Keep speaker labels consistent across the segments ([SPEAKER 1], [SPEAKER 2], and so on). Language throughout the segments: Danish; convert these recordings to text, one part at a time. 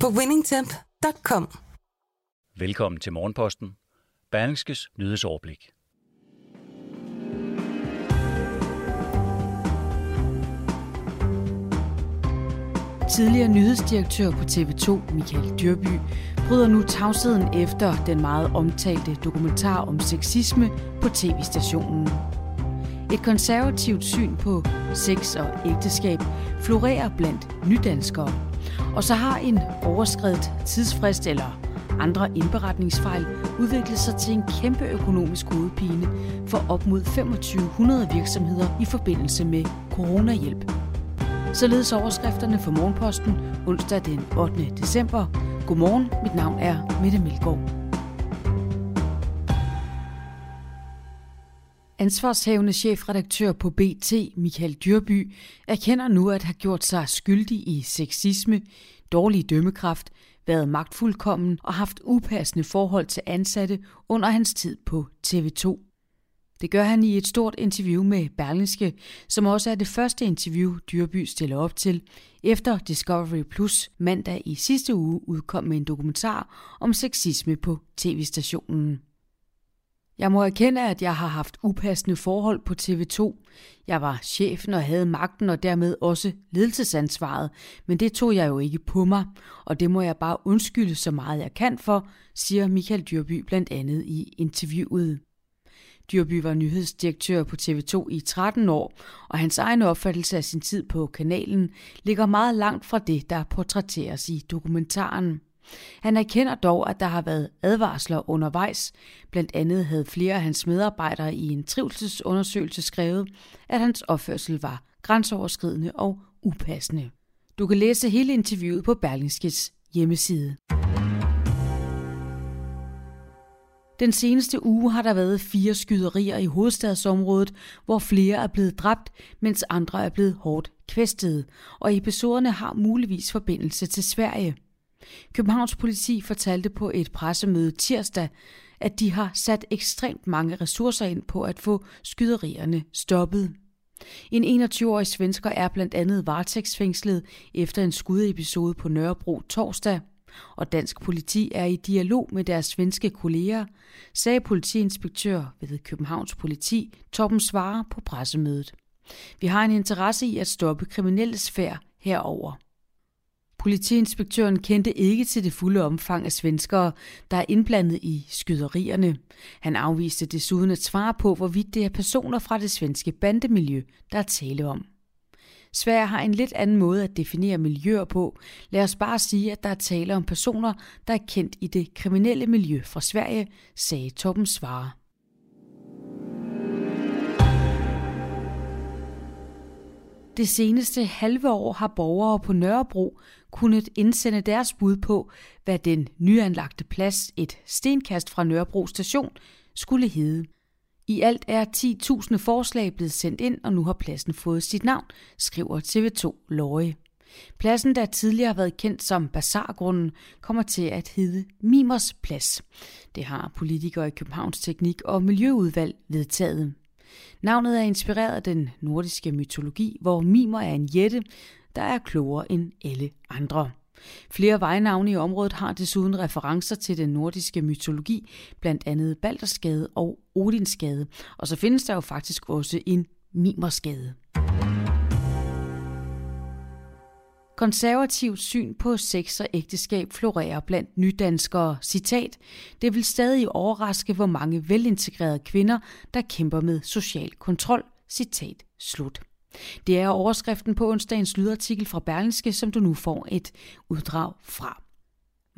[SPEAKER 1] på winningtemp.com.
[SPEAKER 2] Velkommen til Morgenposten. Berlingskes nyhedsoverblik.
[SPEAKER 3] Tidligere nyhedsdirektør på TV2, Michael Dyrby, bryder nu tavsheden efter den meget omtalte dokumentar om sexisme på tv-stationen. Et konservativt syn på sex og ægteskab florerer blandt nydanskere. Og så har en overskredet tidsfrist eller andre indberetningsfejl udviklet sig til en kæmpe økonomisk hovedpine for op mod 2500 virksomheder i forbindelse med coronahjælp. Således overskrifterne for Morgenposten onsdag den 8. december. Godmorgen, mit navn er Mette Melgaard. Ansvarshævende chefredaktør på BT, Michael Dyrby, erkender nu at have gjort sig skyldig i sexisme, dårlig dømmekraft, været magtfuldkommen og haft upassende forhold til ansatte under hans tid på TV2. Det gør han i et stort interview med Berlingske, som også er det første interview, Dyrby stiller op til, efter Discovery Plus mandag i sidste uge udkom med en dokumentar om sexisme på tv-stationen. Jeg må erkende, at jeg har haft upassende forhold på TV2. Jeg var chefen og havde magten og dermed også ledelsesansvaret, men det tog jeg jo ikke på mig, og det må jeg bare undskylde så meget jeg kan for, siger Michael Dyrby blandt andet i interviewet. Dyrby var nyhedsdirektør på TV2 i 13 år, og hans egen opfattelse af sin tid på kanalen ligger meget langt fra det, der portrætteres i dokumentaren. Han erkender dog, at der har været advarsler undervejs. Blandt andet havde flere af hans medarbejdere i en trivselsundersøgelse skrevet, at hans opførsel var grænseoverskridende og upassende. Du kan læse hele interviewet på Berlingskes hjemmeside. Den seneste uge har der været fire skyderier i hovedstadsområdet, hvor flere er blevet dræbt, mens andre er blevet hårdt kvæstet, og episoderne har muligvis forbindelse til Sverige. Københavns politi fortalte på et pressemøde tirsdag, at de har sat ekstremt mange ressourcer ind på at få skyderierne stoppet. En 21-årig svensker er blandt andet varetægtsfængslet efter en skudepisode på Nørrebro torsdag – og dansk politi er i dialog med deres svenske kolleger, sagde politiinspektør ved Københavns politi Torben Svare på pressemødet. Vi har en interesse i at stoppe kriminelle sfær herover. Politiinspektøren kendte ikke til det fulde omfang af svenskere, der er indblandet i skyderierne. Han afviste desuden at svare på, hvorvidt det er personer fra det svenske bandemiljø, der er tale om. Sverige har en lidt anden måde at definere miljøer på. Lad os bare sige, at der er tale om personer, der er kendt i det kriminelle miljø fra Sverige, sagde Torben Svare. Det seneste halve år har borgere på Nørrebro kunnet indsende deres bud på, hvad den nyanlagte plads, et stenkast fra Nørrebro station, skulle hedde. I alt er 10.000 forslag blevet sendt ind, og nu har pladsen fået sit navn, skriver TV2 Løje. Pladsen, der tidligere har været kendt som Bazargrunden, kommer til at hedde Mimers Plads. Det har politikere i Københavns Teknik- og Miljøudvalg vedtaget. Navnet er inspireret af den nordiske mytologi, hvor mimer er en jætte, der er klogere end alle andre. Flere vejnavne i området har desuden referencer til den nordiske mytologi, blandt andet Baldersgade og Odinsgade, og så findes der jo faktisk også en Mimersgade. Konservativt syn på sex og ægteskab florerer blandt nydanskere. Citat, det vil stadig overraske, hvor mange velintegrerede kvinder, der kæmper med social kontrol. Citat slut. Det er overskriften på onsdagens lydartikel fra Berlingske, som du nu får et uddrag fra.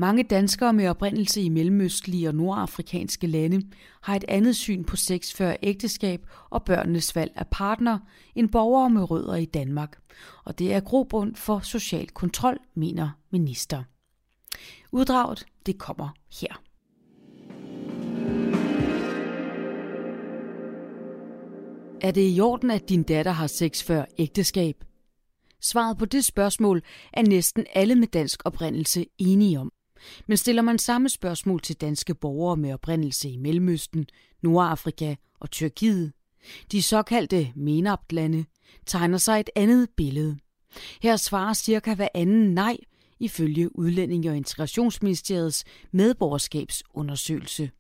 [SPEAKER 3] Mange danskere med oprindelse i mellemøstlige og nordafrikanske lande har et andet syn på sex før ægteskab og børnenes valg af partner end borgere med rødder i Danmark. Og det er grobund for social kontrol, mener minister. Uddraget, det kommer her. Er det i orden, at din datter har sex før ægteskab? Svaret på det spørgsmål er næsten alle med dansk oprindelse enige om. Men stiller man samme spørgsmål til danske borgere med oprindelse i Mellemøsten, Nordafrika og Tyrkiet, de såkaldte MENAPT-lande, tegner sig et andet billede. Her svarer cirka hver anden nej, ifølge Udlændinge- og Integrationsministeriets medborgerskabsundersøgelse.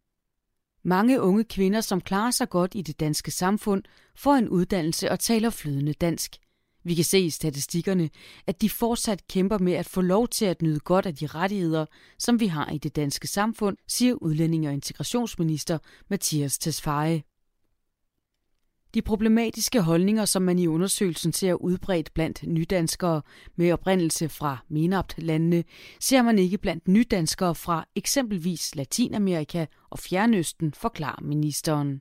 [SPEAKER 3] Mange unge kvinder, som klarer sig godt i det danske samfund, får en uddannelse og taler flydende dansk. Vi kan se i statistikkerne, at de fortsat kæmper med at få lov til at nyde godt af de rettigheder, som vi har i det danske samfund, siger udlændinge- og integrationsminister Mathias Tesfaye. De problematiske holdninger, som man i undersøgelsen ser udbredt blandt nydanskere med oprindelse fra MENAPT-landene, ser man ikke blandt nydanskere fra eksempelvis Latinamerika og Fjernøsten, forklarer ministeren.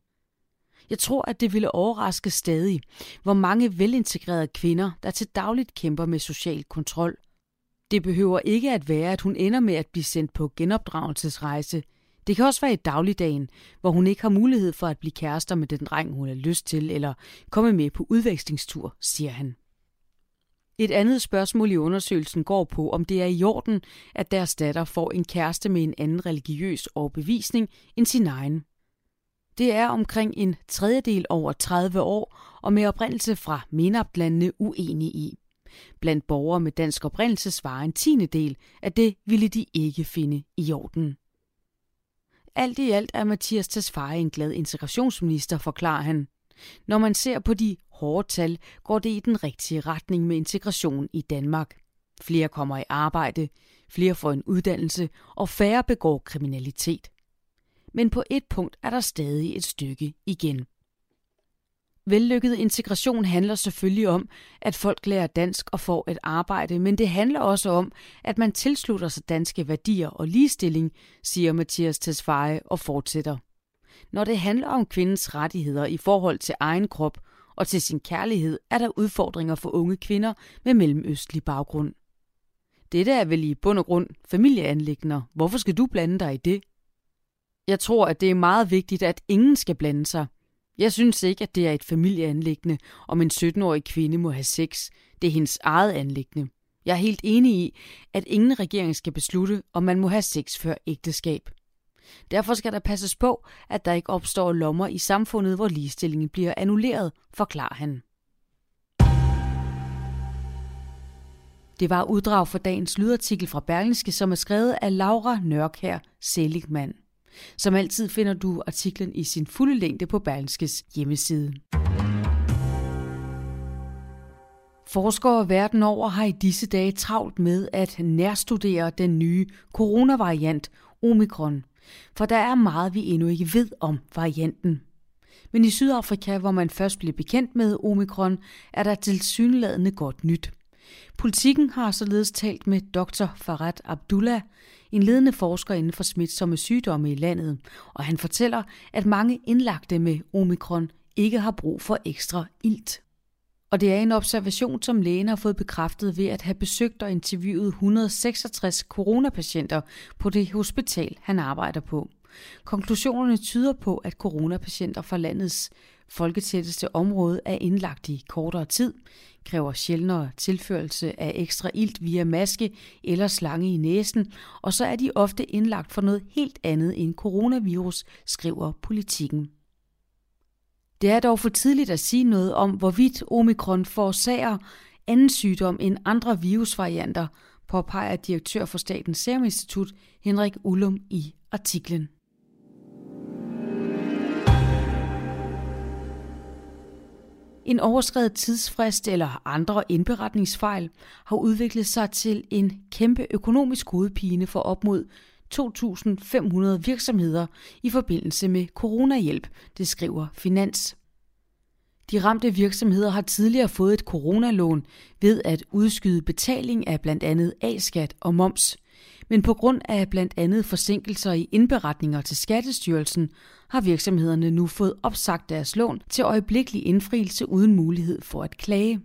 [SPEAKER 3] Jeg tror, at det ville overraske stadig, hvor mange velintegrerede kvinder, der til dagligt kæmper med social kontrol. Det behøver ikke at være, at hun ender med at blive sendt på genopdragelsesrejse – det kan også være i dagligdagen, hvor hun ikke har mulighed for at blive kærester med den dreng, hun har lyst til, eller komme med på udvekslingstur, siger han. Et andet spørgsmål i undersøgelsen går på, om det er i orden, at deres datter får en kæreste med en anden religiøs overbevisning end sin egen. Det er omkring en tredjedel over 30 år og med oprindelse fra MENAP-landene uenige i. Blandt borgere med dansk oprindelse svarer en tiende del, at det ville de ikke finde i orden. Alt i alt er Mathias Tesfaye en glad integrationsminister, forklarer han. Når man ser på de hårde tal, går det i den rigtige retning med integration i Danmark. Flere kommer i arbejde, flere får en uddannelse, og færre begår kriminalitet. Men på et punkt er der stadig et stykke igen. Vellykket integration handler selvfølgelig om, at folk lærer dansk og får et arbejde, men det handler også om, at man tilslutter sig danske værdier og ligestilling, siger Mathias Tesfaye og fortsætter. Når det handler om kvindens rettigheder i forhold til egen krop og til sin kærlighed, er der udfordringer for unge kvinder med mellemøstlig baggrund. Dette er vel i bund og grund familieanlægner. Hvorfor skal du blande dig i det? Jeg tror, at det er meget vigtigt, at ingen skal blande sig – jeg synes ikke, at det er et familieanlæggende, om en 17-årig kvinde må have sex. Det er hendes eget anlæggende. Jeg er helt enig i, at ingen regering skal beslutte, om man må have sex før ægteskab. Derfor skal der passes på, at der ikke opstår lommer i samfundet, hvor ligestillingen bliver annulleret, forklarer han. Det var uddrag for dagens lydartikel fra Berlingske, som er skrevet af Laura Nørkær Seligman. Som altid finder du artiklen i sin fulde længde på Berlingskes hjemmeside. Forskere verden over har i disse dage travlt med at nærstudere den nye coronavariant Omikron, for der er meget, vi endnu ikke ved om varianten. Men i Sydafrika, hvor man først blev bekendt med omikron, er der tilsyneladende godt nyt. Politikken har således talt med dr. Farad Abdullah, en ledende forsker inden for smitsomme sygdomme i landet, og han fortæller, at mange indlagte med omikron ikke har brug for ekstra ilt. Og det er en observation, som lægen har fået bekræftet ved at have besøgt og interviewet 166 coronapatienter på det hospital, han arbejder på. Konklusionerne tyder på, at coronapatienter fra landets folketætteste område er indlagt i kortere tid, kræver sjældnere tilførelse af ekstra ilt via maske eller slange i næsen, og så er de ofte indlagt for noget helt andet end coronavirus, skriver politikken. Det er dog for tidligt at sige noget om, hvorvidt omikron forårsager anden sygdom end andre virusvarianter, påpeger direktør for Statens Serum Institut Henrik Ullum i artiklen. En overskrevet tidsfrist eller andre indberetningsfejl har udviklet sig til en kæmpe økonomisk hovedpine for op mod 2.500 virksomheder i forbindelse med coronahjælp, det skriver Finans. De ramte virksomheder har tidligere fået et coronalån ved at udskyde betaling af blandt andet A-skat og moms. Men på grund af blandt andet forsinkelser i indberetninger til Skattestyrelsen, har virksomhederne nu fået opsagt deres lån til øjeblikkelig indfrielse uden mulighed for at klage.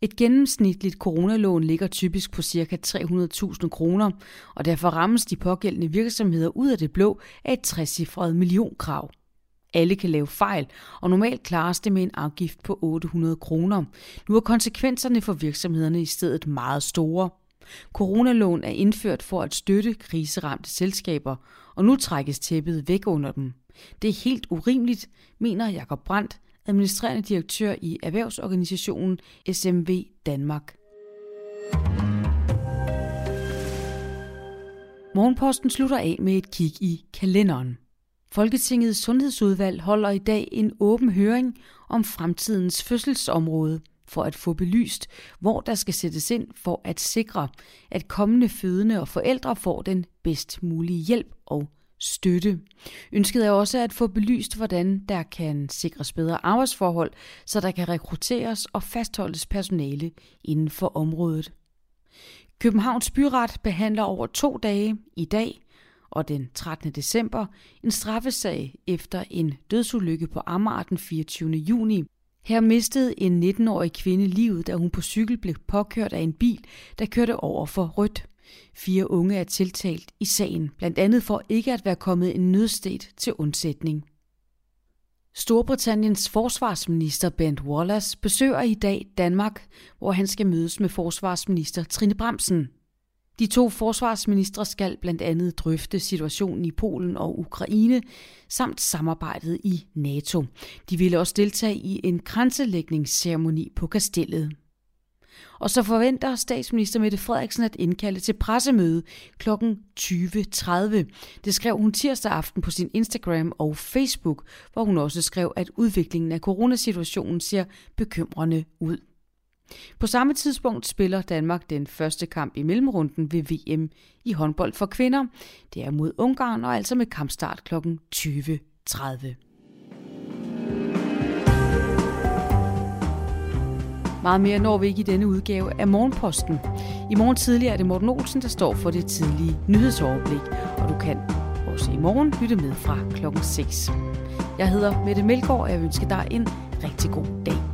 [SPEAKER 3] Et gennemsnitligt coronalån ligger typisk på ca. 300.000 kroner, og derfor rammes de pågældende virksomheder ud af det blå af et 60 millionkrav. Alle kan lave fejl, og normalt klares det med en afgift på 800 kroner. Nu er konsekvenserne for virksomhederne i stedet meget store. Coronalån er indført for at støtte kriseramte selskaber, og nu trækkes tæppet væk under dem. Det er helt urimeligt, mener Jakob Brandt, administrerende direktør i erhvervsorganisationen SMV Danmark. Morgenposten slutter af med et kig i kalenderen. Folketingets sundhedsudvalg holder i dag en åben høring om fremtidens fødselsområde for at få belyst, hvor der skal sættes ind for at sikre, at kommende fødende og forældre får den bedst mulige hjælp og støtte. Ønsket er også at få belyst, hvordan der kan sikres bedre arbejdsforhold, så der kan rekrutteres og fastholdes personale inden for området. Københavns Byret behandler over to dage i dag og den 13. december en straffesag efter en dødsulykke på Amager den 24. juni. Her mistede en 19-årig kvinde livet, da hun på cykel blev påkørt af en bil, der kørte over for rødt. Fire unge er tiltalt i sagen, blandt andet for ikke at være kommet en nødstat til undsætning. Storbritanniens forsvarsminister Bent Wallace besøger i dag Danmark, hvor han skal mødes med forsvarsminister Trine Bremsen. De to forsvarsministre skal blandt andet drøfte situationen i Polen og Ukraine, samt samarbejdet i NATO. De ville også deltage i en grænselægningsceremoni på kastellet. Og så forventer statsminister Mette Frederiksen at indkalde til pressemøde kl. 20.30. Det skrev hun tirsdag aften på sin Instagram og Facebook, hvor hun også skrev, at udviklingen af coronasituationen ser bekymrende ud. På samme tidspunkt spiller Danmark den første kamp i mellemrunden ved VM i håndbold for kvinder. Det er mod Ungarn og altså med kampstart kl. 20.30. Meget mere når vi ikke i denne udgave af Morgenposten. I morgen tidlig er det Morten Olsen, der står for det tidlige nyhedsoverblik, og du kan også i morgen lytte med fra klokken 6. Jeg hedder Mette Melgaard, og jeg ønsker dig en rigtig god dag.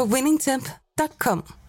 [SPEAKER 1] på winningtemp.com.